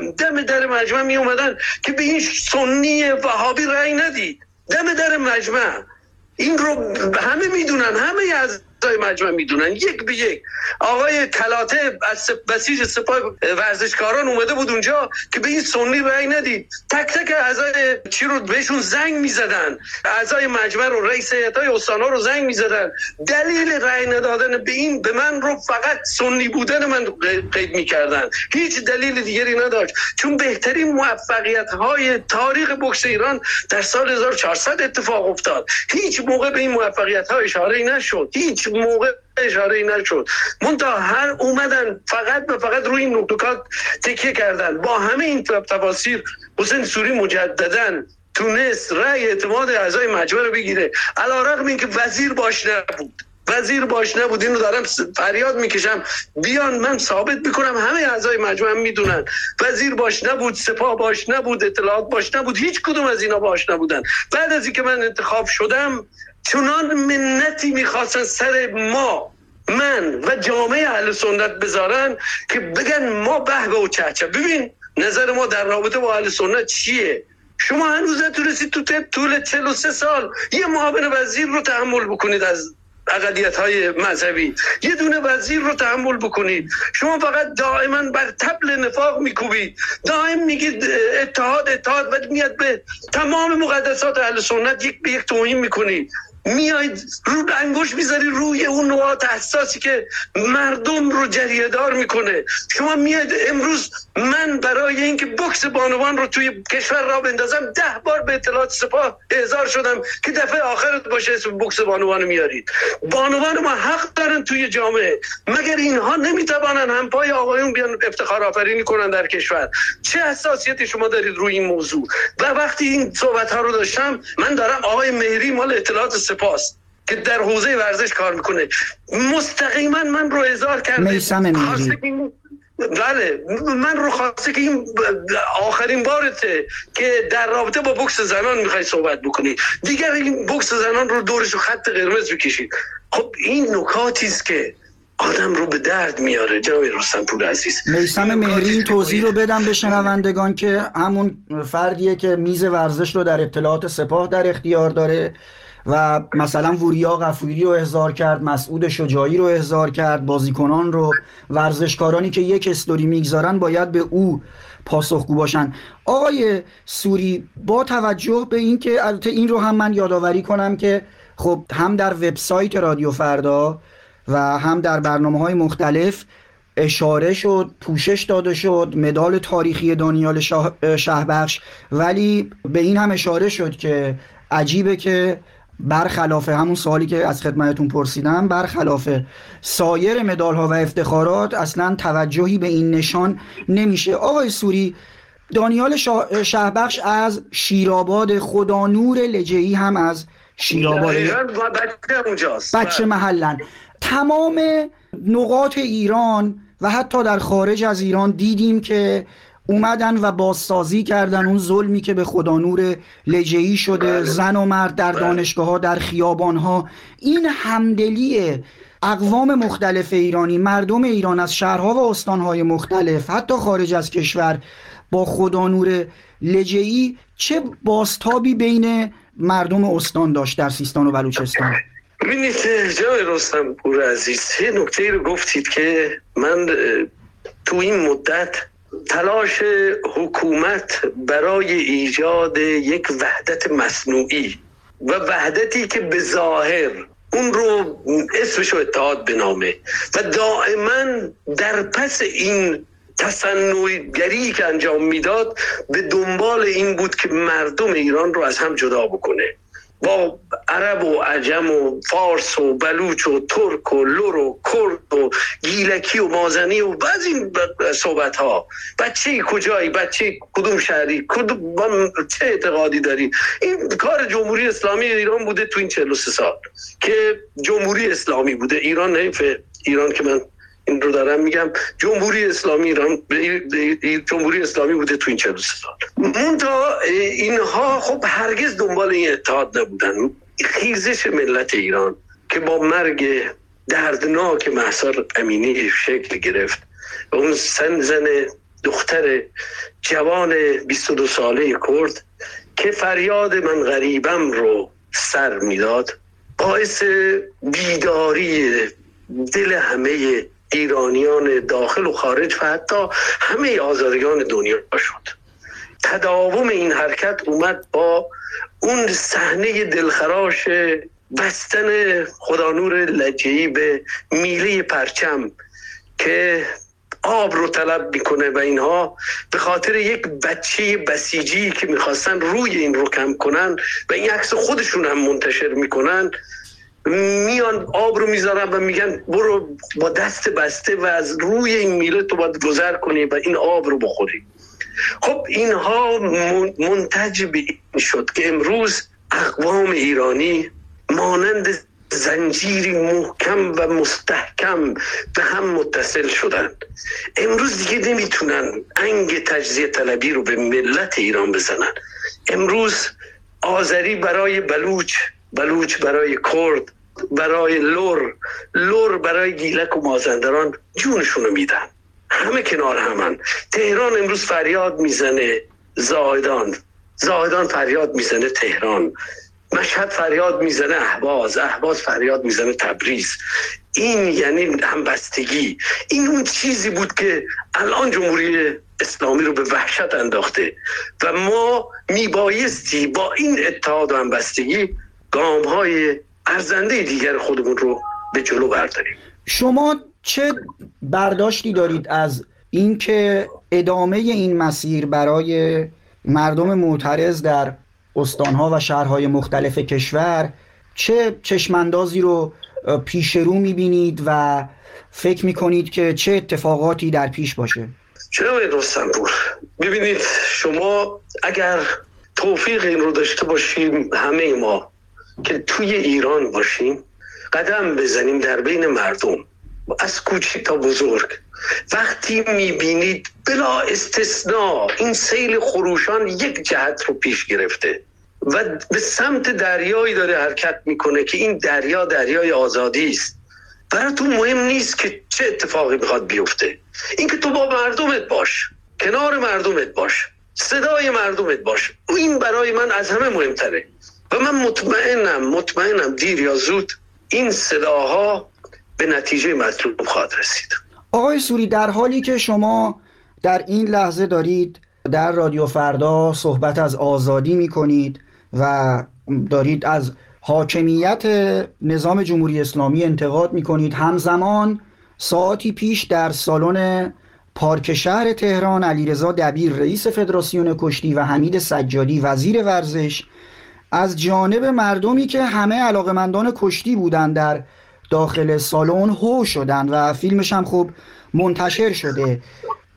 دم در مجمع می اومدن که به این سنی وهابی رأی ندید. دم در مجمع. این رو همه می‌دونن همه از اعضای مجمع می‌دونن. یک به یک. آقای کلاته از بسیج سپاه ورزشکاران اومده بود اونجا که به این سنی رأی ندید. تک تک اعضای چی رو بهشون زنگ می‌زدن. اعضای مجمع رو رئیس هیئت‌های استانا رو زنگ می‌زدن. دلیل رأی ندادن به این به من رو فقط سنی بودن من قید می‌کردن. هیچ دلیل دیگری نداشت. چون بهترین موفقیت های تاریخ بوکس ایران در سال 1400 اتفاق افتاد. هیچ موقع به این موفقیت ها اشاره نشد. هیچ موقع اشاره نشد. تا هر اومدن فقط به فقط روی این نکات تکیه کردن. با همه این تفاصیل حسین سوری مجددن تونست رأی اعتماد اعضای مجمع رو بگیره. علا رقم این که وزیر باش نبود. وزیر باش نبود. اینو دارم فریاد می‌کشم. بیان من ثابت می‌کنم همه اعضای مجمع می‌دونن. وزیر باش نبود سپاه باش نبود اطلاعات باش نبود. هیچ کدوم از اینا باش نبودن. بعد از اینکه من انتخاب شدم چنان منتی می‌خواستن سر ما من و جامعه اهل سنت بذارن که بگن ما به و چهچه. ببین نظر ما در رابطه با اهل سنت چیه؟ شما هنوز نتونستید تو طول 43 سال یه معاون وزیر رو تحمل بکنید از اقلیت های مذهبی. یه دونه وزیر رو تحمل بکنید. شما فقط دائما بر تبل نفاق میکوبید. دائم میگید اتحاد اتحاد و میاد به تمام مقدسات اهل سنت یک به یک توهین می‌کنید. میاید رو انگوش می‌ذاری روی اون نقاط حساسی که مردم رو جریه دار می‌کنه. شما میاید امروز من برای اینکه بکس بانوان رو توی کشور را بندازم ده بار به اطلاعات سپاه اعزار شدم که دفعه آخرت باشه اسم بکس بانوان میارید. بانوان ما حق دارن توی جامعه. مگر اینها نمی‌توانن هم پای آقایون بیان افتخار آفرینی کنن در کشور؟ چه حساسیتی شما دارید روی این موضوع؟ و وقتی این صحبت ها رو داشتم من دارم آقای مهری مال اطلاعات سپاس. که در حوزه ورزش کار می‌کنه. مستقیما من رو اظهار کرده. بله. من رو خواسته که این آخرین بارته که در رابطه با بکس زنان می‌خوای صحبت بکنی. دیگر این بکس زنان رو دورش خط قرمز بکشید خب این نکاتی است که آدم رو به درد میاره جناب رستم پور عزیز. میسم مهری این توضیح رو بدم به شنوندگان که همون فردیه که میز ورزش رو در اطلاعات سپاه در اختیار داره. و مثلا وریا غفوری رو احضار کرد مسعود شجاعی رو احضار کرد بازیکنان رو. ورزشکارانی که یک استوری می‌گذارن باید به او پاسخگو باشن. آقای سوری با توجه به اینکه البته این رو هم من یادآوری کنم که خب هم در وبسایت رادیو فردا و هم در برنامه های مختلف اشاره شد پوشش داده شد مدال تاریخی دانیال شهبخش. ولی به این هم اشاره شد که عجیبه که برخلاف همون سوالی که از خدمتون پرسیدم برخلاف سایر مدال ها و افتخارات اصلا توجهی به این نشان نمیشه. آقای سوری دانیال شهبخش از شیراباد خدا نور لجهی هم از شیراباد بچه محلن. تمام نقاط ایران و حتی در خارج از ایران دیدیم که اومدن و بازسازی کردن اون ظلمی که به خدا نور لجهی شده بله. زن و مرد در بله. دانشگاه ها در خیابان ها این همدلی اقوام مختلف ایرانی مردم ایران از شهرها و استانهای مختلف حتی خارج از کشور با خدا نور لجهی چه باستابی بین مردم استان داشت در سیستان و بلوچستان ببینید جای رستم پور عزیز یه نکته رو گفتید که من تو این مدت تلاش حکومت برای ایجاد یک وحدت مصنوعی و وحدتی که به ظاهر اون رو اسمش اتحاد بنامه و دائما در پس این تصنعگری که انجام می‌داد به دنبال این بود که مردم ایران رو از هم جدا بکنه. با عرب و عجم و فارس و بلوچ و ترک و لور و کرد و گیلکی و مازنی و بعضی صحبت ها بچه کجایی؟ بچه کدوم شهری؟ کدوم چه اعتقادی داری این کار جمهوری اسلامی ایران بوده تو این 43 سال که جمهوری اسلامی بوده. ایران نه ایران که من این رو دارم میگم. جمهوری اسلامی ایران جمهوری اسلامی بوده تو این 43 سال. تا اینها خب هرگز دنبال این اتحاد نبودن. خیزش ملت ایران که با مرگ دردناک محصار امینی شکل گرفت اون سن زن دختر جوان 22 ساله کرد که فریاد من غریبم رو سر می‌داد. باعث بیداری دل همه ایرانیان داخل و خارج و حتی همه آزادگان دنیا شد. تداوم این حرکت اومد با اون صحنه دلخراش بستن خدانور لجهی به میله پرچم که آب رو طلب می‌کنه و اینها به خاطر یک بچه بسیجی که می‌خواستن روی این رو کم کنن و این عکس خودشون هم منتشر می‌کنن میان آب رو می‌ذارن و میگن برو با دست بسته و از روی این میله تو باید گذر کنی و این آب رو بخوری. خب اینها منتج به این شد که امروز اقوام ایرانی مانند زنجیری محکم و مستحکم به هم متصل شدند امروز دیگه نمی‌تونن انگ تجزیه طلبی رو به ملت ایران بزنن. امروز آذری برای بلوچ بلوچ برای کرد برای لور. لور برای گیلک و مازندران جونشونو میدن. همه کنار همن. تهران امروز فریاد می‌زنه. زاهدان زاهدان فریاد می‌زنه تهران. مشهد فریاد می‌زنه احواز. احواز فریاد می‌زنه تبریز. این یعنی همبستگی. این اون چیزی بود که الان جمهوری اسلامی رو به وحشت انداخته. و ما میبایستی با این اتحاد و همبستگی گام های ارزنده دیگر خودمون رو به جلو برداریم. شما چه برداشتی دارید از اینکه ادامه این مسیر برای مردم معترض در استانها و شهرهای مختلف کشور چه چشماندازی رو پیش رو می‌بینید و فکر می‌کنید که چه اتفاقاتی در پیش باشه؟ چرا رستم پور ببینید شما اگر توفیق این رو داشته باشیم همه ما که توی ایران باشیم قدم بزنیم در بین مردم. از کوچک تا بزرگ. وقتی می‌بینید بلا استثناء این سیل خروشان یک جهت رو پیش گرفته و به سمت دریایی داره حرکت می‌کنه که این دریا دریای آزادی است. براتون مهم نیست که چه اتفاقی می‌خواد بیفته. اینکه تو با مردمت باش کنار مردمت باش صدای مردمت باش. این برای من از همه مهمتره. و من مطمئنم مطمئنم دیر یا زود این صداها به نتیجه مطلوب خواهد رسید. آقای سوری در حالی که شما در این لحظه دارید در رادیو فردا صحبت از آزادی می کنید و دارید از حاکمیت نظام جمهوری اسلامی انتقاد می کنید همزمان ساعتی پیش در سالن پارک شهر تهران علیرضا دبیر رئیس فدراسیون کشتی و حمید سجادی وزیر ورزش از جانب مردمی که همه علاقمندان کشتی بودند در داخل سالن هو شدن و فیلمش هم خوب منتشر شده.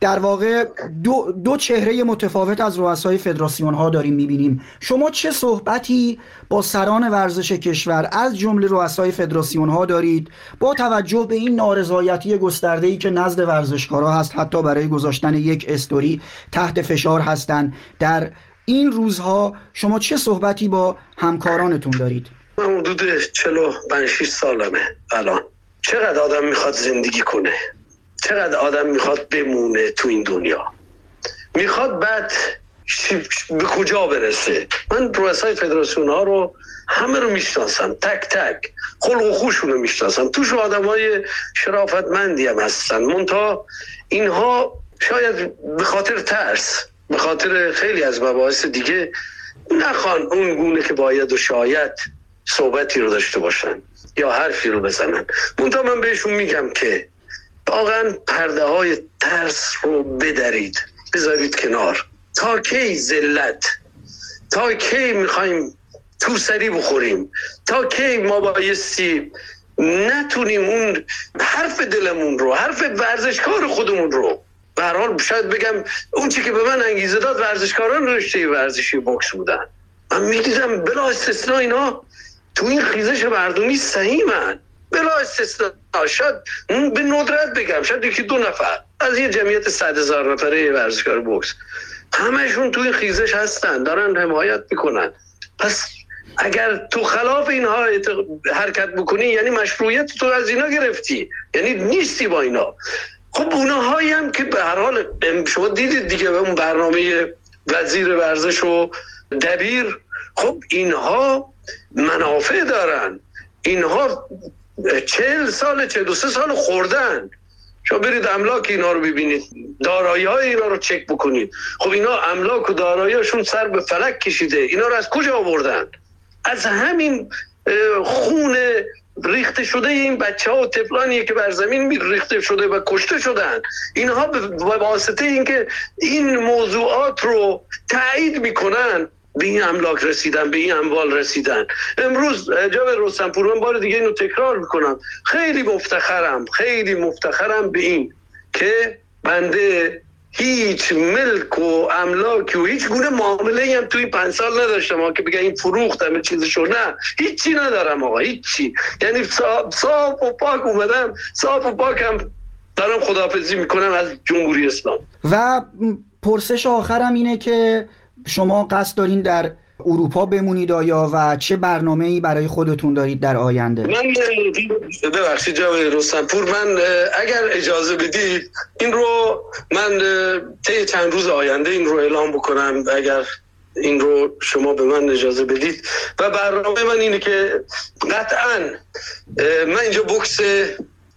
در واقع دو, دو چهره متفاوت از رؤسای فدراسیون ها داریم می‌بینیم. شما چه صحبتی با سران ورزش کشور از جمله رؤسای فدراسیون ها دارید با توجه به این نارضایتی گسترده ای که نزد ورزشکارا هست حتی برای گذاشتن یک استوری تحت فشار هستند در این روزها شما چه صحبتی با همکارانتون دارید؟ من حدود 45 سالمه الان. چقدر آدم می‌خواد زندگی کنه؟ چقدر آدم می‌خواد بمونه تو این دنیا؟ می‌خواد بعد به کجا برسه؟ من رؤسای فدراسیون ها رو همه رو می‌شناسم تک تک. خلق و خوشون رو می‌شناسم. توش آدم های شرافتمندی هم هستن. منتها اینها شاید به خاطر ترس به خاطر خیلی از مباحث دیگه نخوان اون گونه که باید و شاید صحبتی رو داشته باشن یا حرفی رو بزنن. منتها من بهشون میگم که واقعا پرده های ترس رو بدارید بذارید کنار. تا کی ذلت؟ تا کی می‌خوایم تو سری بخوریم؟ تا کی ما بایستی نتونیم اون حرف دلمون رو حرف ورزشکار خودمون رو به حال شاید بگم اون چی که به من انگیزه داد ورزشکاران رشته ورزشی بوکس بودن. من می‌دیدم بلا استثنا اینا تو این خیزش مردمی من بلا استثنا. شاید به ندرت بگم شاید یکی دو نفر. از یه جمعیت صد هزار نفره ورزشکار بوکس همشون توی خیزش هستن دارن حمایت می‌کنن. پس اگر تو خلاف اینها حرکت بکنی یعنی مشروعیت تو از اینا گرفتی. یعنی نیستی با اینا. خب اونهایی هم که به هر حال شما دیدید دیگه به اون برنامه وزیر ورزش و دبیر. خب اینها منافع دارن. اینها چهل سال چه دو سه سال خوردن. شما برید املاک اینا رو ببینید. دارایی های اینا رو چک بکنید. خب اینا املاک و داراییشون سر به فلک کشیده. اینا رو از کجا آوردن؟ از همین خون ریخته شده این بچه ها و تفلانیه که بر زمین ریخته شده و کشته شدن. اینها به واسطه اینکه این موضوعات رو تایید می‌کنن به این املاک رسیدن به این اموال رسیدن. امروز جاب رستنپور من بار دیگه اینو تکرار می‌کنم. خیلی مفتخرم خیلی مفتخرم به این که بنده هیچ ملک و املاک و هیچ گونه معامله هم توی پنج سال نداشتم. که بگه این فروختم چیزشو. نه هیچی ندارم آقا هیچی. یعنی صاف, و پاک اومدم. صاف و پاکم دارم خداحافظی می‌کنم از جمهوری اسلام. و پرسش آخرم اینه که شما قصد دارین در اروپا بمونید آیا و چه برنامه ای برای خودتون دارید در آینده؟ من ببخشید جناب رستنپور من اگر اجازه بدید این رو من طی چند روز آینده این رو اعلام بکنم. اگر این رو شما به من اجازه بدید. و برنامه من اینه که قطعا من اینجا بکس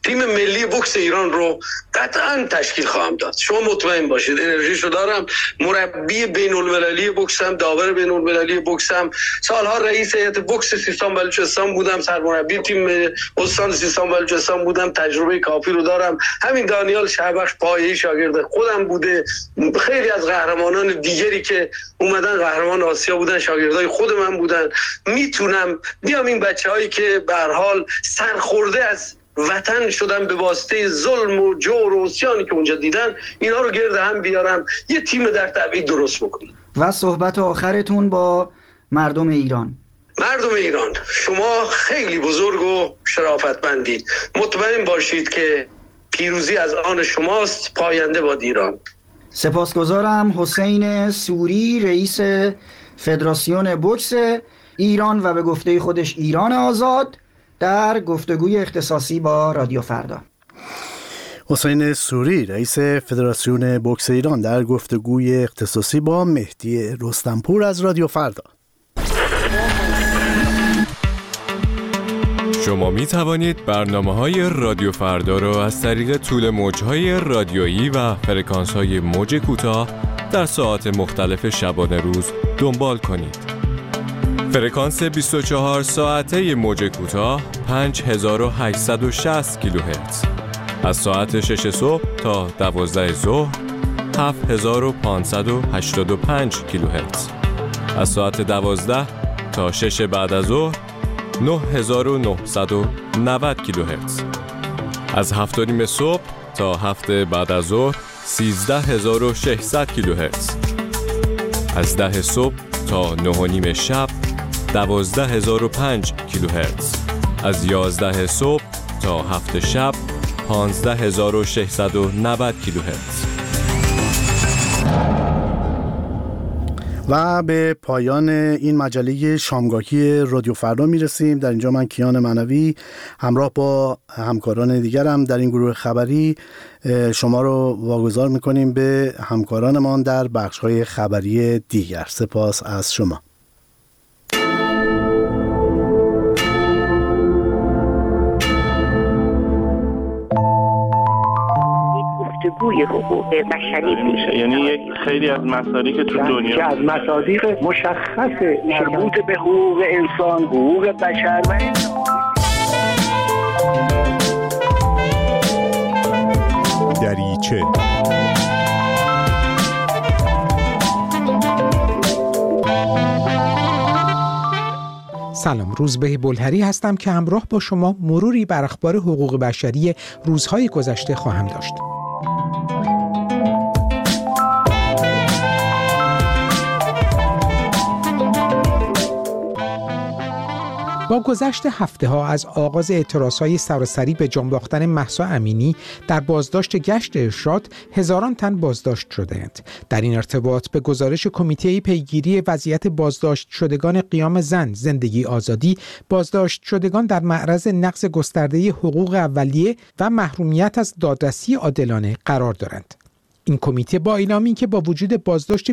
تیم ملی بوکس ایران رو قطعا تشکیل خواهم داد. شما مطمئن باشید انرژیشو دارم. مربی بین المللی بوکسم داور بین المللی بوکسم. سالها رئیس هیئت بوکس سیستان بلوچستان بودم سرمربی تیم استان سیستان بلوچستان بودم تجربه کافی رو دارم. همین دانیال شهبخش پایه‌ای شاگرد خودم بوده. خیلی از قهرمانان دیگری که اومدن قهرمان آسیا بودن شاگردای خود من بودن. می‌تونم بیام این بچه‌هایی که به حال سرخورده از وطن شدن به واسطه ظلم و جور و اسیانی که اونجا دیدن اینا رو گرد هم بیارم یه تیم در تبعید درست بکنم و صحبت آخرتون با مردم ایران. مردم ایران شما خیلی بزرگ و شرافتمندید مطمئن باشید که پیروزی از آن شماست پاینده با ایران. سپاسگزارم حسین سوری رئیس فدراسیون بوکس ایران و به گفته خودش ایران آزاد. در گفتگوی اختصاصی با رادیو فردا حسین سوری رئیس فدراسیون بوکس ایران در گفتگوی اختصاصی با مهدی رستنپور از رادیو فردا شما می توانید برنامه های رادیو فردا را از طریق طول موج های رادیویی و فرکانس های موج کوتاه در ساعت مختلف شبانه روز دنبال کنید. فرکانس 24 ساعته موج کوتاه 5860 کیلوهرتز. از ساعت 6 صبح تا 12 ظهر 7585 کیلوهرتز. از ساعت 12 تا 6 بعد از ظهر 9990 کیلوهرتز. از 7 نیم صبح تا 7 بعد از ظهر 13600 کیلوهرتز. از 10 صبح تا 9 نیم شب 12005 کیلوهرتز. از 11 صبح تا 7 شب 15690 کیلوهرتز. و به پایان این مجله شامگاهی رادیو فردا می‌رسیم. در اینجا من کیان منوی همراه با همکاران دیگرم در این گروه خبری شما رو واگذار می‌کنیم به همکارانمان در بخش های خبری دیگر. سپاس از شما. گفتگوی حقوق بشری میشه یعنی یک خیلی از مسائلی که تو دنیا که از مصادیق مشخص مربوط به حقوق انسان حقوق بشر و دریچه. سلام روزبه بلهری هستم که همراه با شما مروری بر اخبار حقوق بشری روزهای گذشته خواهم داشت. با گذشت هفته ها از آغاز اعتراض های سراسری به جان باختن محسا امینی در بازداشت گشت ارشاد هزاران تن بازداشت شدهاند. در این ارتباط به گزارش کمیته پیگیری وضعیت بازداشت شدگان قیام زن زندگی آزادی بازداشت شدگان در معرض نقض گسترده حقوق اولیه و محرومیت از دادرسی عادلانه قرار دارند. این کمیته با اعلام که با وجود بازداشت